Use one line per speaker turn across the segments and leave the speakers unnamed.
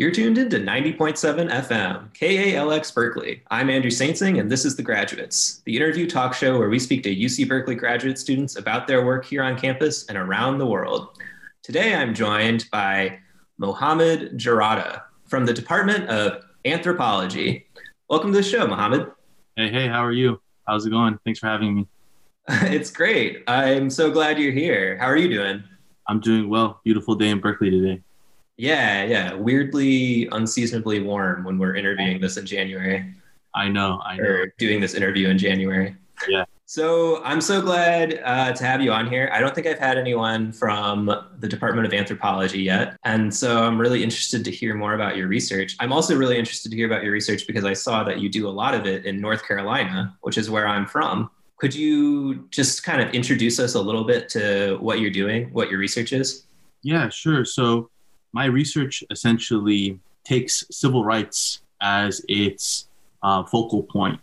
You're tuned into 90.7 FM, KALX Berkeley. I'm Andrew Saintsing, and this is The Graduates, the interview talk show where we speak to UC Berkeley graduate students about their work here on campus and around the world. Today, I'm joined by Mohamad Jarada from the Department of Anthropology. Welcome to the show, Mohamad.
Hey, hey, how are you? How's it going? Thanks for having me.
it's great. I'm so glad you're here. How are you doing?
I'm doing well. Beautiful day in Berkeley today.
Yeah, yeah. Weirdly unseasonably warm when we're interviewing this in January.
I know, I know.
Or doing this interview in January.
Yeah.
So I'm so glad uh, to have you on here. I don't think I've had anyone from the Department of Anthropology yet. And so I'm really interested to hear more about your research. I'm also really interested to hear about your research because I saw that you do a lot of it in North Carolina, which is where I'm from. Could you just kind of introduce us a little bit to what you're doing, what your research is?
Yeah, sure. So my research essentially takes civil rights as its uh, focal point,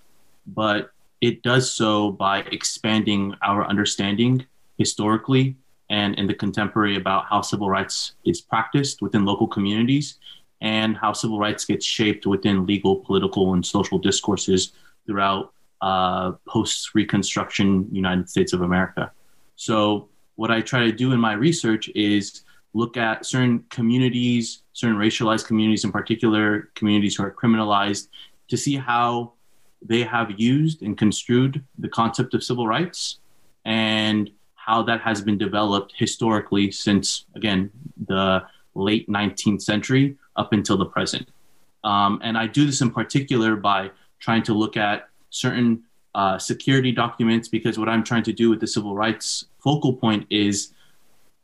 but it does so by expanding our understanding historically and in the contemporary about how civil rights is practiced within local communities and how civil rights gets shaped within legal, political, and social discourses throughout uh, post Reconstruction United States of America. So, what I try to do in my research is look at certain communities, certain racialized communities in particular, communities who are criminalized, to see how they have used and construed the concept of civil rights and how that has been developed historically since, again, the late 19th century up until the present. Um, and I do this in particular by trying to look at certain uh, security documents because what I'm trying to do with the civil rights focal point is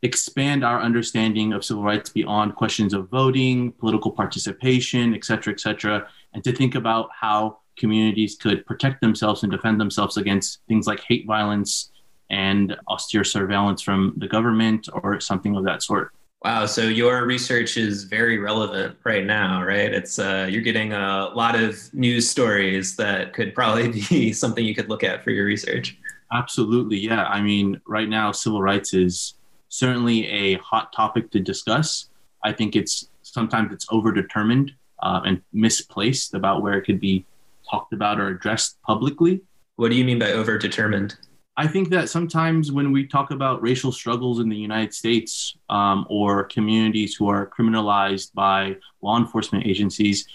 expand our understanding of civil rights beyond questions of voting, political participation, et cetera, et cetera, and to think about how communities could protect themselves and defend themselves against things like hate violence and austere surveillance from the government or something of that sort.
Wow, so your research is very relevant right now, right? It's uh, you're getting a lot of news stories that could probably be something you could look at for your research.
Absolutely, yeah. I mean, right now, civil rights is certainly a hot topic to discuss. I think it's sometimes it's overdetermined uh, and misplaced about where it could be talked about or addressed publicly.
What do you mean by overdetermined?
I think that sometimes when we talk about racial struggles in the United States um, or communities who are criminalized by law enforcement agencies,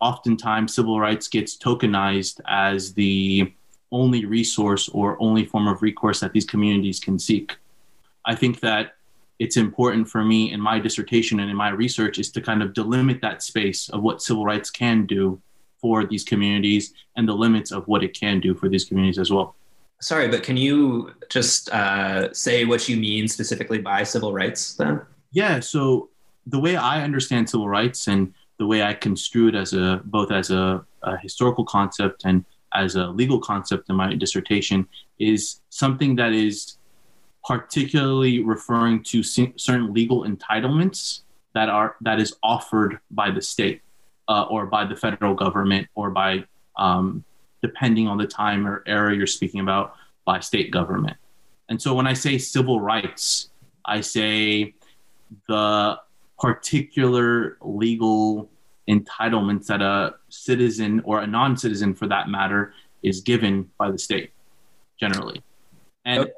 oftentimes civil rights gets tokenized as the only resource or only form of recourse that these communities can seek. I think that it's important for me in my dissertation and in my research is to kind of delimit that space of what civil rights can do for these communities and the limits of what it can do for these communities as well.
Sorry, but can you just uh, say what you mean specifically by civil rights then?
Yeah, so the way I understand civil rights and the way I construe it as a both as a, a historical concept and as a legal concept in my dissertation is something that is particularly referring to certain legal entitlements that are that is offered by the state uh, or by the federal government or by um, depending on the time or era you're speaking about by state government. And so when i say civil rights i say the particular legal entitlements that a citizen or a non-citizen for that matter is given by the state generally. And okay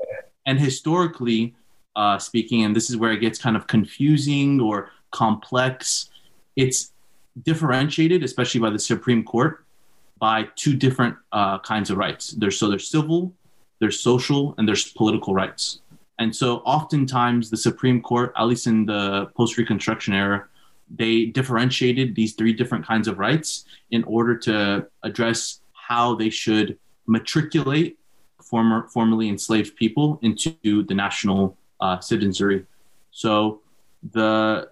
and historically uh, speaking, and this is where it gets kind of confusing or complex, it's differentiated, especially by the Supreme Court, by two different uh, kinds of rights. There's so there's civil, there's social, and there's political rights. And so oftentimes the Supreme Court, at least in the post-Reconstruction era, they differentiated these three different kinds of rights in order to address how they should matriculate former formerly enslaved people into the national uh, citizenry. So the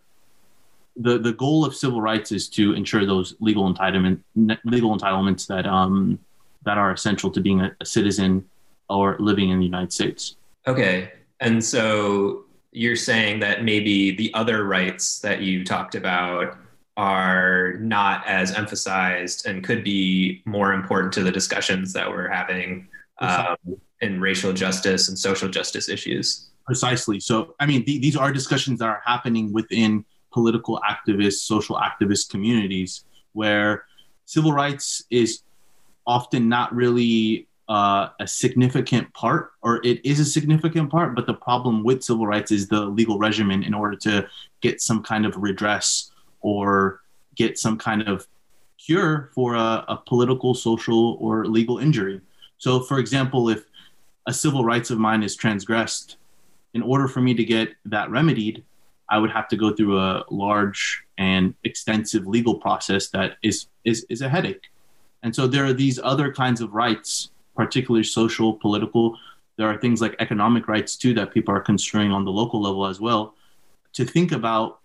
the the goal of civil rights is to ensure those legal entitlement legal entitlements that um that are essential to being a, a citizen or living in the United States.
Okay, and so you're saying that maybe the other rights that you talked about are not as emphasized and could be more important to the discussions that we're having um, in racial justice and social justice issues.
Precisely. So, I mean, th- these are discussions that are happening within political activist, social activist communities where civil rights is often not really uh, a significant part, or it is a significant part, but the problem with civil rights is the legal regimen in order to get some kind of redress or get some kind of cure for a, a political, social, or legal injury. So, for example, if a civil rights of mine is transgressed, in order for me to get that remedied, I would have to go through a large and extensive legal process that is, is, is a headache. And so there are these other kinds of rights, particularly social, political. There are things like economic rights too that people are construing on the local level as well to think about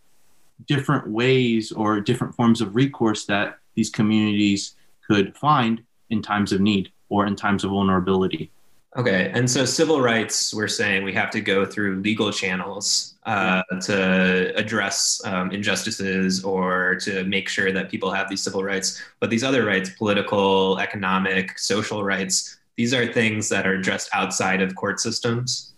different ways or different forms of recourse that these communities could find in times of need or in times of vulnerability.
Okay, and so civil rights, we're saying we have to go through legal channels uh, to address um, injustices or to make sure that people have these civil rights. But these other rights, political, economic, social rights, these are things that are addressed outside of court systems.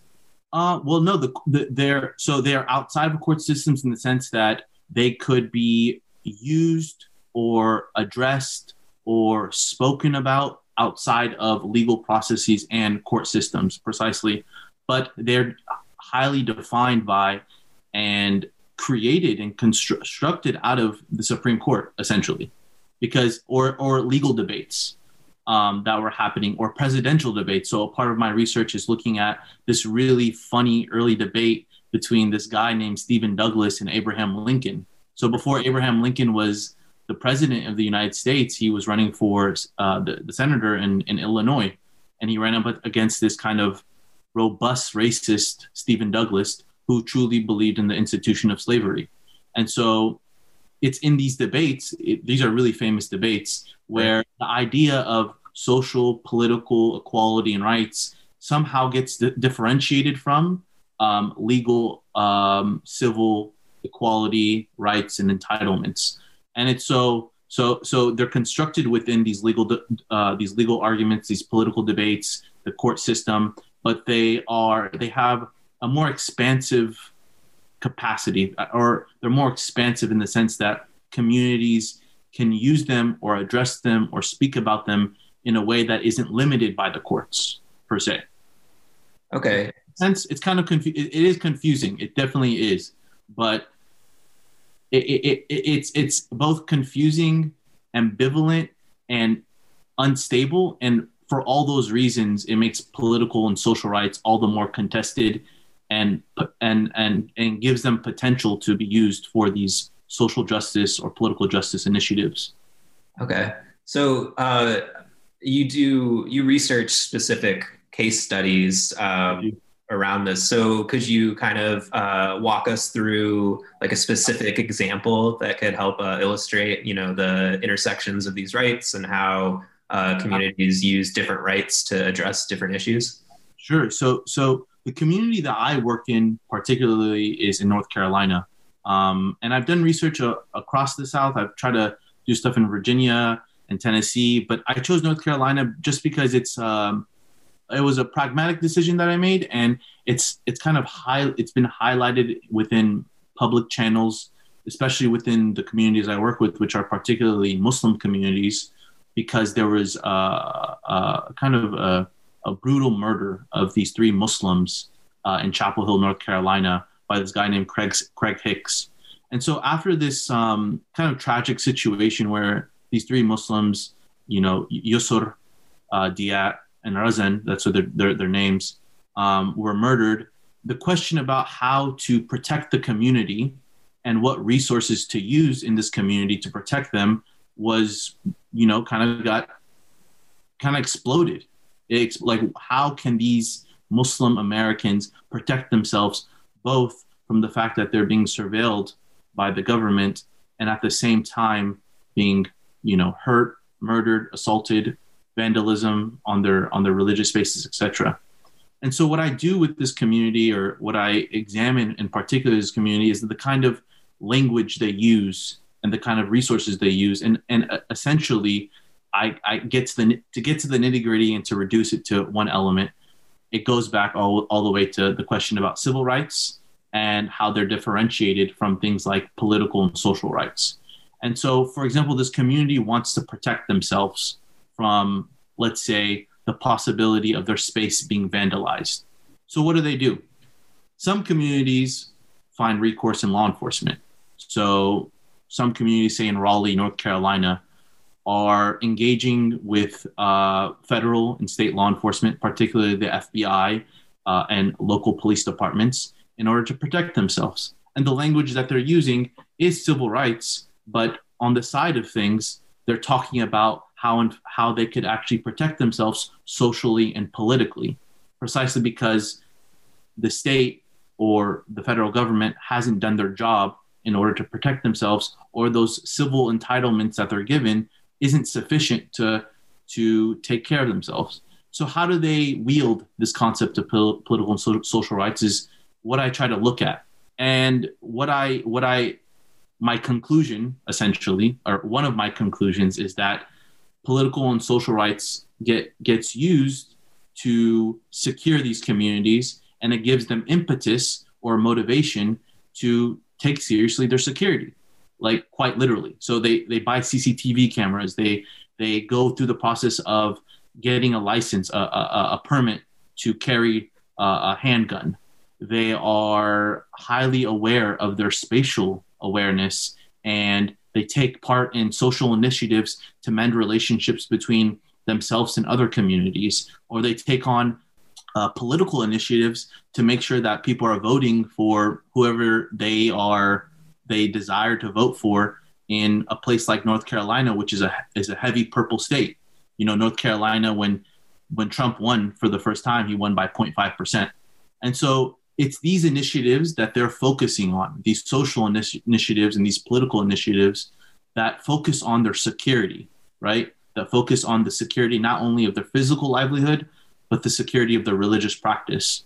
Uh, well, no, the, the, they're so they're outside of court systems in the sense that they could be used or addressed or spoken about outside of legal processes and court systems precisely, but they're highly defined by and created and constructed out of the Supreme Court, essentially, because or or legal debates um, that were happening or presidential debates. So a part of my research is looking at this really funny early debate between this guy named Stephen Douglas and Abraham Lincoln. So before Abraham Lincoln was the president of the United States, he was running for uh, the, the, senator in, in Illinois, and he ran up against this kind of robust racist Stephen Douglas who truly believed in the institution of slavery. And so it's in these debates, it, these are really famous debates, where the idea of social, political equality and rights somehow gets di- differentiated from um, legal, um, civil equality, rights, and entitlements and it's so so so they're constructed within these legal uh, these legal arguments, these political debates, the court system, but they are they have a more expansive capacity, or they're more expansive in the sense that communities can use them or address them or speak about them in a way that isn't limited by the courts per se.
Okay.
Sense it's kind of confu- it is confusing. It definitely is, but it, it, it, it's it's both confusing, ambivalent, and unstable. And for all those reasons, it makes political and social rights all the more contested, and and and and gives them potential to be used for these social justice or political justice initiatives.
Okay, so uh, you do you research specific case studies um, around this. So could you kind of uh, walk us through like a specific example that could help uh, illustrate, you know, the intersections of these rights and how uh, communities use different rights to address different issues?
Sure. So, so the community that I work in particularly is in North Carolina. Um, and I've done research uh, across the South. I've tried to do stuff in Virginia and Tennessee, but I chose North Carolina just because it's um, it was a pragmatic decision that I made, and it's it's kind of high. It's been highlighted within public channels, especially within the communities I work with, which are particularly Muslim communities, because there was a, a kind of a, a, brutal murder of these three Muslims uh, in Chapel Hill, North Carolina, by this guy named Craig Craig Hicks. And so after this um, kind of tragic situation where these three Muslims, you know, Yusor, uh, Diat, and Razan, that's what their, their, names, um, were murdered, the question about how to protect the community and what resources to use in this community to protect them was, you know, kind of got kind of exploded. It's like, how can these Muslim Americans protect themselves both from the fact that they're being surveilled by the government and at the same time being, you know, hurt, murdered, assaulted, vandalism on their on their religious spaces, etc. And so, what I do with this community, or what I examine in particular this community, is the kind of language they use and the kind of resources they use, and and uh, essentially, I, I get to the to get to the nitty gritty and to reduce it to one element. It goes back all all the way to the question about civil rights and how they're differentiated from things like political and social rights. And so, for example, this community wants to protect themselves from, let's say, the possibility of their space being vandalized. So, what do they do? Some communities find recourse in law enforcement. So, some communities, say in Raleigh, North Carolina, are engaging with uh, federal and state law enforcement, particularly the FBI uh, and local police departments, in order to protect themselves. And the language that they're using is civil rights, but on the side of things, they're talking about how and how they could actually protect themselves socially and politically, precisely because the state or the federal government hasn't done their job in order to protect themselves, or those civil entitlements that they're given isn't sufficient to to take care of themselves. So how do they wield this concept of pol- political and so- social rights is what I try to look at. And what I what I my conclusion essentially or one of my conclusions is that political and social rights get gets used to secure these communities and it gives them impetus or motivation to take seriously their security like quite literally. So they they buy cctv cameras. They they go through the process of getting a license a, a, a permit to carry a, a handgun. They are highly aware of their spatial awareness and they take part in social initiatives to mend relationships between themselves and other communities, or they take on uh, political initiatives to make sure that people are voting for whoever they are they desire to vote for in a place like North Carolina, which is a is a heavy purple state. You know, North Carolina when when Trump won for the first time, he won by 0.5 percent, and so it's these initiatives that they're focusing on, these social initi- initiatives and these political initiatives that focus on their security, right? That focus on the security not only of their physical livelihood, but the security of their religious practice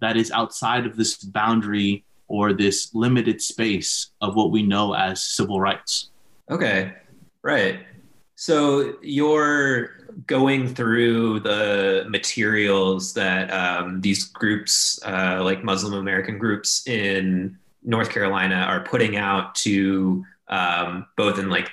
that is outside of this boundary or this limited space of what we know as civil rights.
Okay, right. So you're going through the materials that um, these groups, uh, like Muslim American groups in North Carolina, are putting out to um, both in like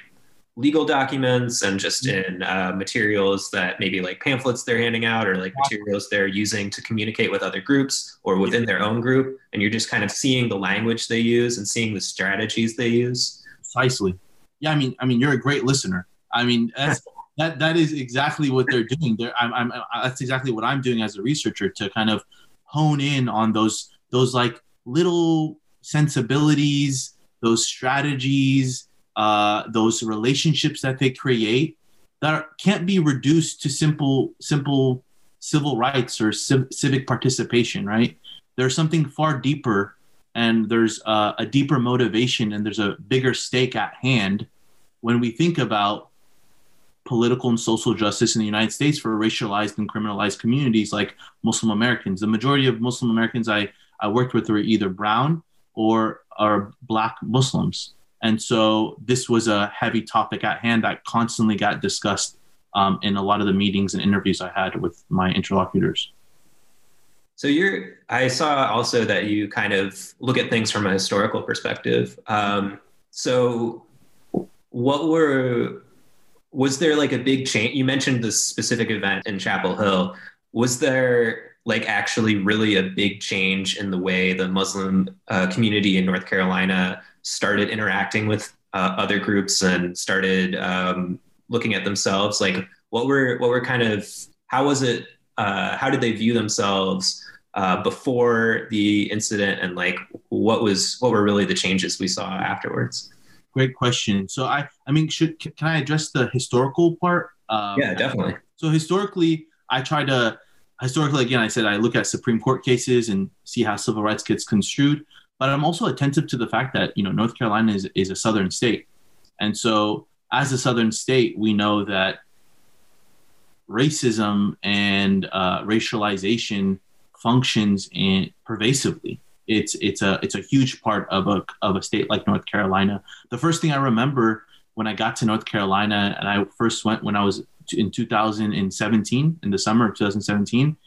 legal documents and just mm-hmm. in uh, materials that maybe like pamphlets they're handing out or like materials they're using to communicate with other groups or within their own group. And you're just kind of seeing the language they use and seeing the strategies they use.
Precisely. Yeah i mean i mean you're a great listener. I mean, that's, that that is exactly what they're doing. I'm, I'm, that's exactly what I'm doing as a researcher to kind of hone in on those those like little sensibilities, those strategies, uh, those relationships that they create that can't be reduced to simple simple civil rights or civ- civic participation. Right? There's something far deeper, and there's a deeper motivation, and there's a bigger stake at hand when we think about political and social justice in the United States for racialized and criminalized communities like Muslim Americans. The majority of Muslim Americans I, I worked with were either brown or are black Muslims. And so this was a heavy topic at hand that constantly got discussed um, in a lot of the meetings and interviews I had with my interlocutors.
So you're, I saw also that you kind of look at things from a historical perspective. Um, so what were was there like a big change? You mentioned this specific event in Chapel Hill. Was there like actually really a big change in the way the Muslim uh, community in North Carolina started interacting with uh, other groups and started um, looking at themselves? Like, what were what were kind of how was it? Uh, how did they view themselves uh, before the incident, and like what was what were really the changes we saw afterwards?
Great question. So I, I mean, should can I address the historical part?
Um, yeah, definitely.
So historically, I try to historically again. I said I look at Supreme Court cases and see how civil rights gets construed, but I'm also attentive to the fact that you know North Carolina is is a southern state, and so as a southern state, we know that racism and uh, racialization functions in pervasively it's it's a it's a huge part of a of a state like North Carolina. The first thing I remember when I got to North Carolina and I first went when I was in 2017 in the summer of 2017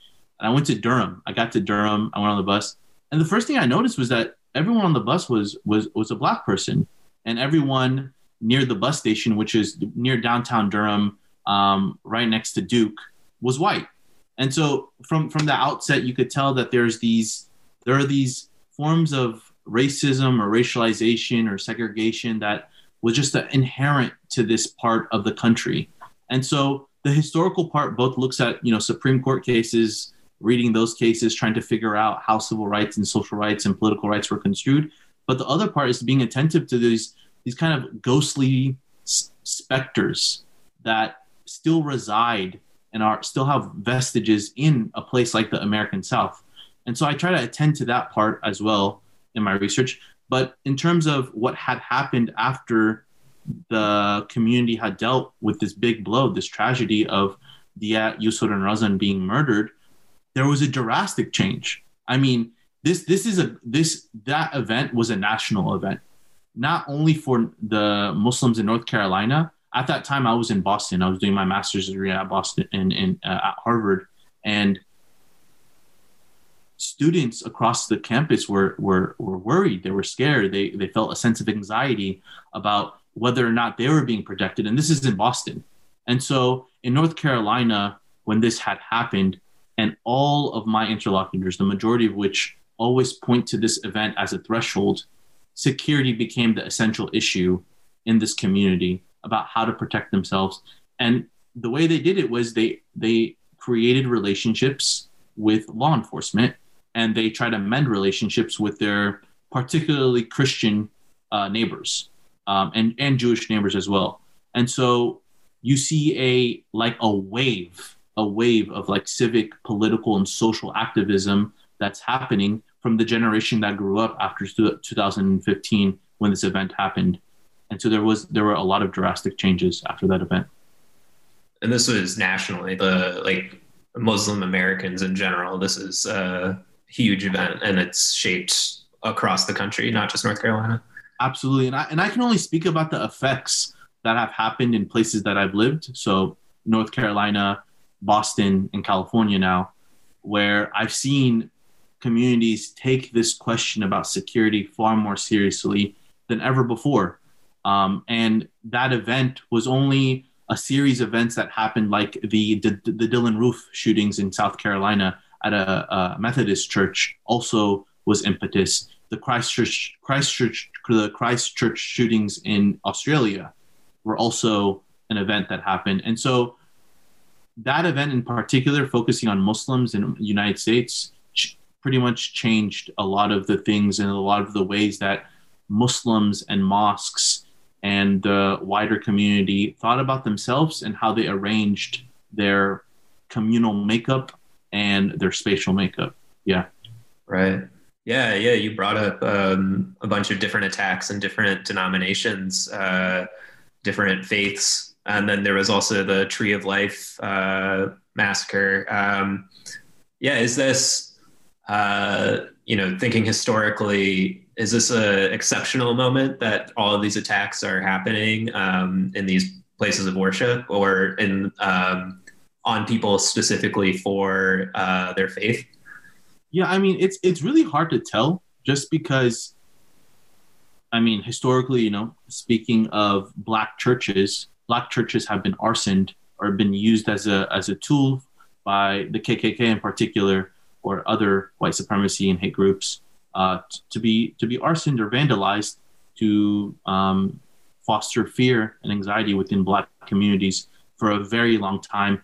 and I went to Durham. I got to Durham, I went on the bus. And the first thing I noticed was that everyone on the bus was was was a black person, and everyone near the bus station, which is near downtown Durham, um, right next to Duke, was white. And so from from the outset, you could tell that there's these there are these forms of racism or racialization or segregation that was just inherent to this part of the country. And so the historical part both looks at you know Supreme Court cases, reading those cases, trying to figure out how civil rights and social rights and political rights were construed. But the other part is being attentive to these these kind of ghostly s- specters that still reside and are still have vestiges in a place like the American South. And so I try to attend to that part as well in my research. But in terms of what had happened after the community had dealt with this big blow, this tragedy of Deah Yusor and Razan being murdered, there was a drastic change. I mean, this this is a this that event was a national event, not only for the Muslims in North Carolina. At that time, I was in Boston. I was doing my master's degree at Boston in, in uh, at Harvard, and students across the campus were were were worried. They were scared. They they felt a sense of anxiety about whether or not they were being protected. And this is in Boston. And so in North Carolina, when this had happened, and all of my interlocutors, the majority of which always point to this event as a threshold, security became the essential issue in this community about how to protect themselves. And the way they did it was they they created relationships with law enforcement and they try to mend relationships with their particularly Christian uh, neighbors um, and and Jewish neighbors as well. And so you see a like a wave, a wave of like civic, political, and social activism that's happening from the generation that grew up after 2015 when this event happened. And so there was there were a lot of drastic changes after that event.
And this was nationally the like Muslim Americans in general. This is a huge event, and it's shaped across the country, not just North Carolina.
Absolutely, and I and I can only speak about the effects that have happened in places that I've lived. So North Carolina, Boston, and California now, where I've seen communities take this question about security far more seriously than ever before. Um, and that event was only a series of events that happened, like the, the, the Dylann Roof shootings in South Carolina at a, a Methodist church, also was impetus. The Christchurch Christchurch the Christchurch shootings in Australia were also an event that happened, and so that event in particular, focusing on Muslims in the United States, pretty much changed a lot of the things and a lot of the ways that Muslims and mosques and the wider community thought about themselves and how they arranged their communal makeup and their spatial makeup. Yeah.
Right. Yeah, yeah, you brought up um, a bunch of different attacks and different denominations, uh, different faiths, and then there was also the Tree of Life uh, massacre. Um, yeah, is this, uh, you know, thinking historically, is this an exceptional moment that all of these attacks are happening um, in these places of worship, or in um, on people specifically for uh, their faith?
Yeah, I mean it's it's really hard to tell just because I mean historically, you know, speaking of black churches, black churches have been arsoned or been used as a as a tool by the KKK in particular or other white supremacy and hate groups uh, to be to be arsoned or vandalized to um, foster fear and anxiety within black communities for a very long time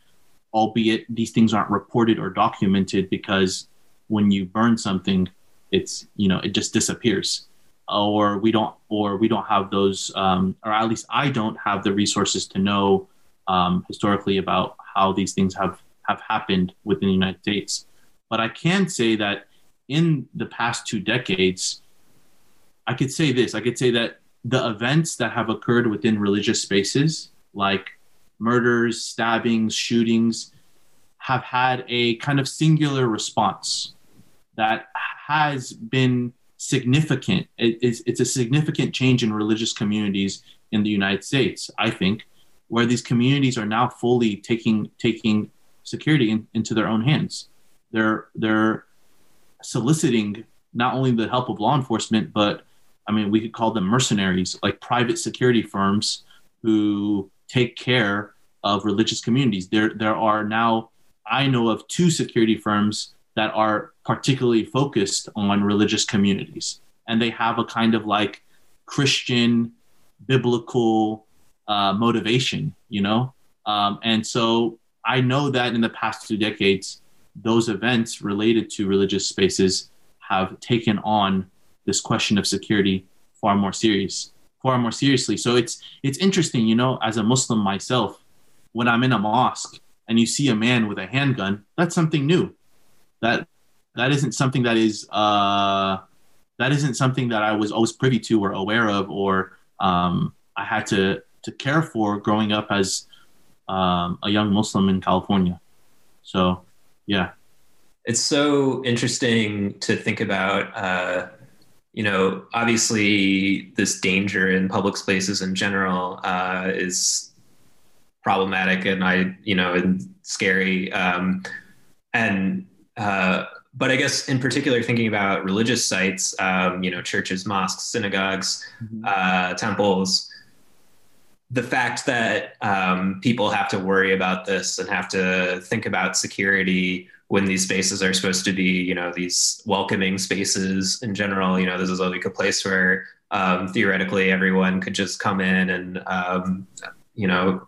albeit these things aren't reported or documented because when you burn something, it's you know it just disappears, or we don't or we don't have those, um, or at least I don't have the resources to know um, historically about how these things have have happened within the United States. But I can say that in the past two decades, I could say this. I could say that the events that have occurred within religious spaces, like murders, stabbings, shootings, have had a kind of singular response that has been significant. It, it's, it's a significant change in religious communities in the United States, I think, where these communities are now fully taking taking security in, into their own hands. They're they're soliciting not only the help of law enforcement, but I mean, we could call them mercenaries, like private security firms who take care of religious communities. There, there are now, I know of two security firms that are particularly focused on religious communities. And they have a kind of like Christian, biblical uh, motivation, you know? Um, and so I know that in the past two decades, those events related to religious spaces have taken on this question of security far more serious, far more seriously. So it's it's interesting, you know, as a Muslim myself, when I'm in a mosque and you see a man with a handgun, that's something new. That that isn't something that is uh, that isn't something that I was always privy to or aware of or um, I had to to care for growing up as um, a young Muslim in California. So, yeah.
It's so interesting to think about. Uh, you know, obviously, this danger in public spaces in general uh, is problematic, and I, you know, and scary. Um, and uh, but I guess in particular, thinking about religious sites, um, you know, churches, mosques, synagogues, mm-hmm. uh, temples, the fact that um, people have to worry about this and have to think about security when these spaces are supposed to be, you know, these welcoming spaces in general. You know, this is like a place where um, theoretically everyone could just come in and, um, you know,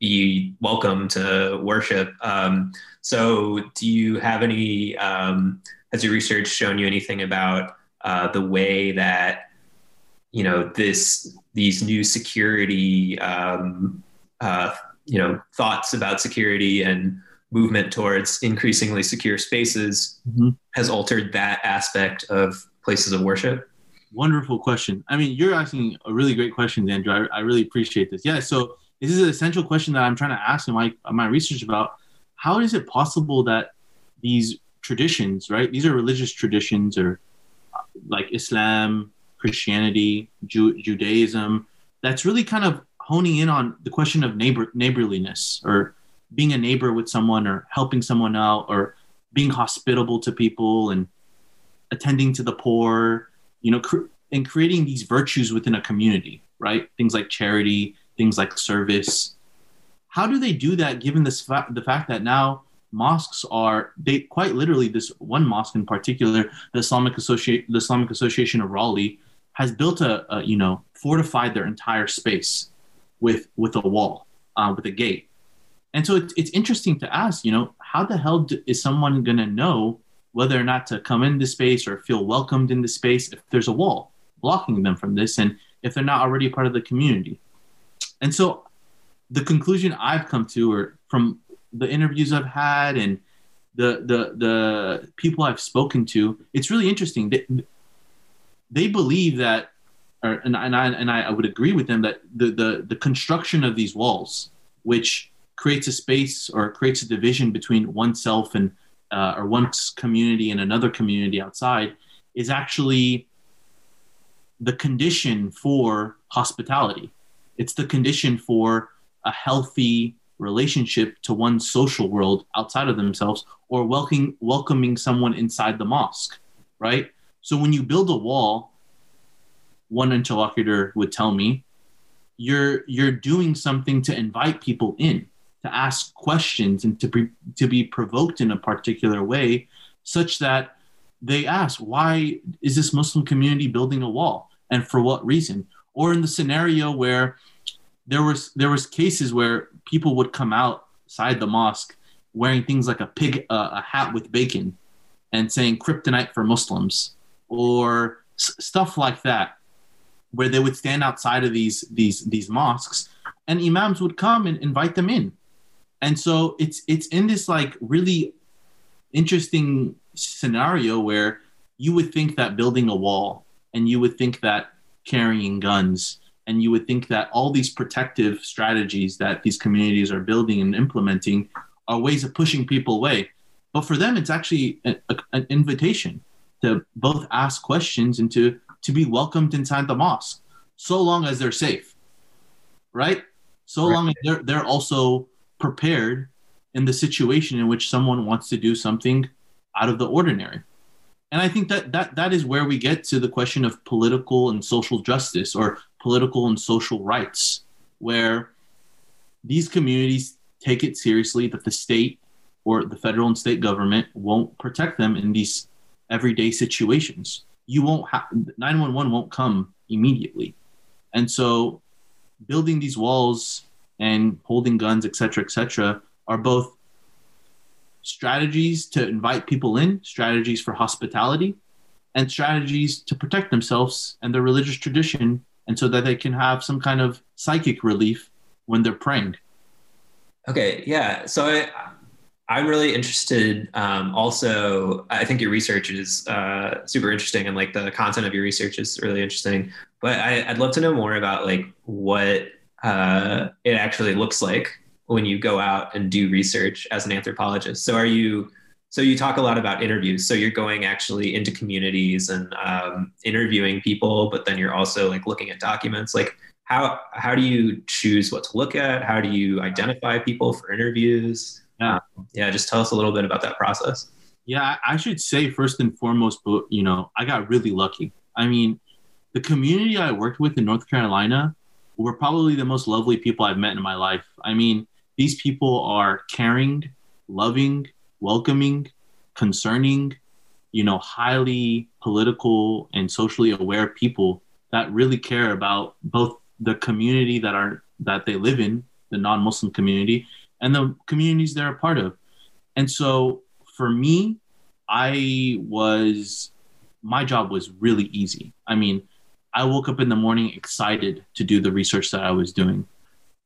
be welcome to worship. Um, so, do you have any? Um, has your research shown you anything about uh, the way that you know this these new security um, uh, you know thoughts about security and movement towards increasingly secure spaces mm-hmm. has altered that aspect of places of worship?
Wonderful question. I mean, you're asking a really great question, Andrew. I, I really appreciate this. Yeah. So this is an essential question that I'm trying to ask in my my research about how is it possible that these traditions, right? These are religious traditions or uh, like Islam, Christianity, Ju- Judaism, that's really kind of honing in on the question of neighbor neighborliness or being a neighbor with someone or helping someone out or being hospitable to people and attending to the poor, you know, cr- and creating these virtues within a community, right? Things like charity, things like service. How do they do that given this fa- the fact that now mosques are they quite literally this one mosque in particular, the Islamic Associate the Islamic Association of Raleigh has built a, a you know fortified their entire space with with a wall uh, with a gate, and so it's it's interesting to ask you know how the hell do, is someone going to know whether or not to come in the space or feel welcomed in the space if there's a wall blocking them from this and if they're not already part of the community and so the conclusion I've come to, or from the interviews I've had and the the the people I've spoken to, it's really interesting. They, they believe that, or, and, and I and I would agree with them that the the the construction of these walls, which creates a space or creates a division between oneself and uh, or one's community and another community outside, is actually the condition for hospitality. It's the condition for a healthy relationship to one's social world outside of themselves or welcoming welcoming someone inside the mosque right? So when you build a wall one interlocutor would tell me you're you're doing something to invite people in to ask questions and to be to be provoked in a particular way such that they ask why is this muslim community building a wall? And for what reason? Or in the scenario where there was there was cases where people would come outside the mosque wearing things like a pig uh, a hat with bacon and saying kryptonite for muslims or s- stuff like that where they would stand outside of these these these mosques and imams would come and invite them in and so it's it's in this like really interesting scenario where you would think that building a wall and you would think that carrying guns. And you would think that all these protective strategies that these communities are building and implementing are ways of pushing people away. But for them, it's actually a, a, an invitation to both ask questions and to, to be welcomed inside the mosque, so long as they're safe, right? So right. long as they're, they're also prepared in the situation in which someone wants to do something out of the ordinary and I think that that that is where we get to the question of political and social justice or political and social rights, where these communities take it seriously that the state or the federal and state government won't protect them in these everyday situations. You won't have 911 won't come immediately. And so building these walls and holding guns, et cetera, et cetera, are both strategies to invite people in, strategies for hospitality, and strategies to protect themselves and their religious tradition, and so that they can have some kind of psychic relief when they're praying.
Okay, yeah. So I, I'm really interested. Um, also, I think your research is uh, super interesting, and like the content of your research is really interesting. But I, would love to know more about like what uh, it actually looks like when you go out and do research as an anthropologist. So are you? So you talk a lot about interviews. So you're going actually into communities and um, interviewing people, but then you're also like looking at documents. Like how how do you choose what to look at? How do you identify people for interviews?
Yeah,
yeah. Just tell us a little bit about that process.
Yeah, I should say first and foremost, but you know, I got really lucky. I mean, the community I worked with in North Carolina were probably the most lovely people I've met in my life. I mean, these people are caring, loving, welcoming, concerning, you know, highly political and socially aware people that really care about both the community that are that they live in, the non-Muslim community, and the communities they're a part of. And so for me, I was my job was really easy. I mean, I woke up in the morning excited to do the research that I was doing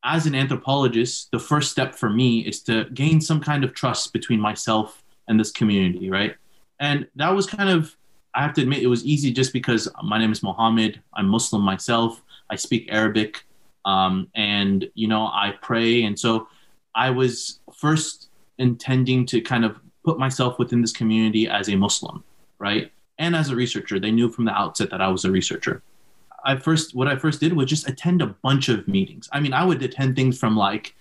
as an anthropologist, the first step for me is to gain some kind of trust between myself and this community, right? And that was kind of, I have to admit, it was easy just because my name is Mohamad. I'm Muslim myself. I speak Arabic, um, and you know I pray, and so I was first intending to kind of put myself within this community as a Muslim, right? And as a researcher, they knew from the outset that I was a researcher. I first what I first did was just attend a bunch of meetings. I mean, I would attend things from like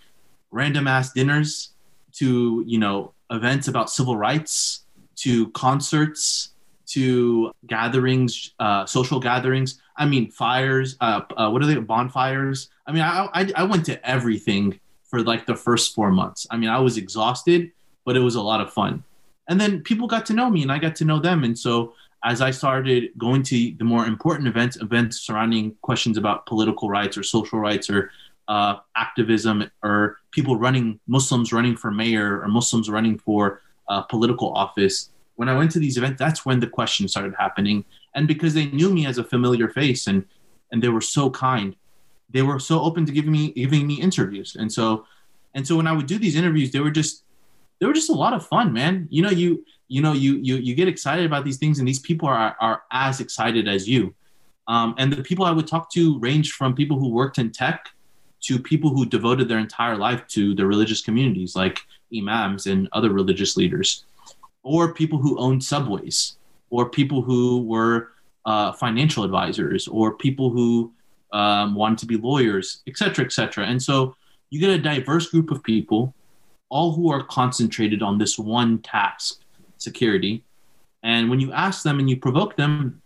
random ass dinners to you know events about civil rights to concerts to gatherings, uh, social gatherings. I mean, fires. Uh, uh, what are they? Bonfires. I mean, I, I I went to everything for like the first four months. I mean, I was exhausted, but it was a lot of fun. And then people got to know me, and I got to know them, and so as I started going to the more important events, events surrounding questions about political rights or social rights or uh, activism or people running, Muslims running for mayor or Muslims running for uh, political office, when I went to these events, that's when the questions started happening. And because they knew me as a familiar face and and they were so kind, they were so open to giving me giving me interviews. And so and so when I would do these interviews, they were just they were just a lot of fun, man. You know, you you know you you you get excited about these things and these people are are as excited as you um, and the people i would talk to range from people who worked in tech to people who devoted their entire life to their religious communities like imams and other religious leaders or people who owned subways or people who were uh, financial advisors or people who um, wanted to be lawyers et cetera et cetera and so you get a diverse group of people all who are concentrated on this one task security. And when you ask them and you provoke them,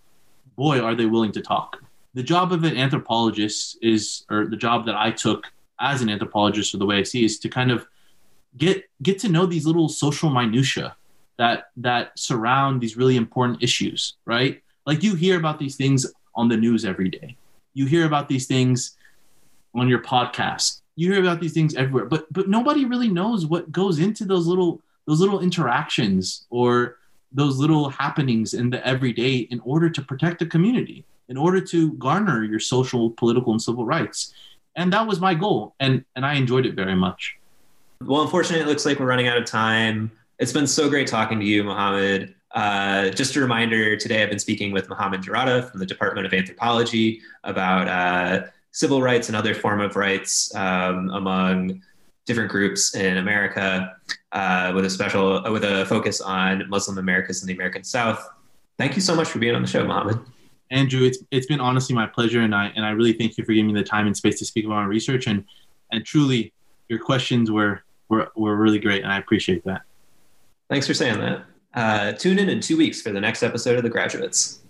boy, are they willing to talk. The job of an anthropologist is, or the job that I took as an anthropologist, or the way I see, is to kind of get get to know these little social minutia that that surround these really important issues, right? Like you hear about these things on the news every day. You hear about these things on your podcast. You hear about these things everywhere, but but nobody really knows what goes into those little those little interactions or those little happenings in the everyday in order to protect the community, in order to garner your social, political, and civil rights. And that was my goal. And, and I enjoyed it very much.
Well, unfortunately, it looks like we're running out of time. It's been so great talking to you, Mohamad. Uh, just a reminder today I've been speaking with Mohamad Jarada from the Department of Anthropology about uh, civil rights and other form of rights um, among different groups in America uh, with a special uh, with a focus on Muslim Americas and the American South. Thank you so much for being on the show, Mohamad.
Andrew, it's it's been honestly my pleasure, and I and I really thank you for giving me the time and space to speak about my research, and and truly, your questions were were were really great, and I appreciate that.
Thanks for saying that. Uh, tune in in two weeks for the next episode of The Graduates.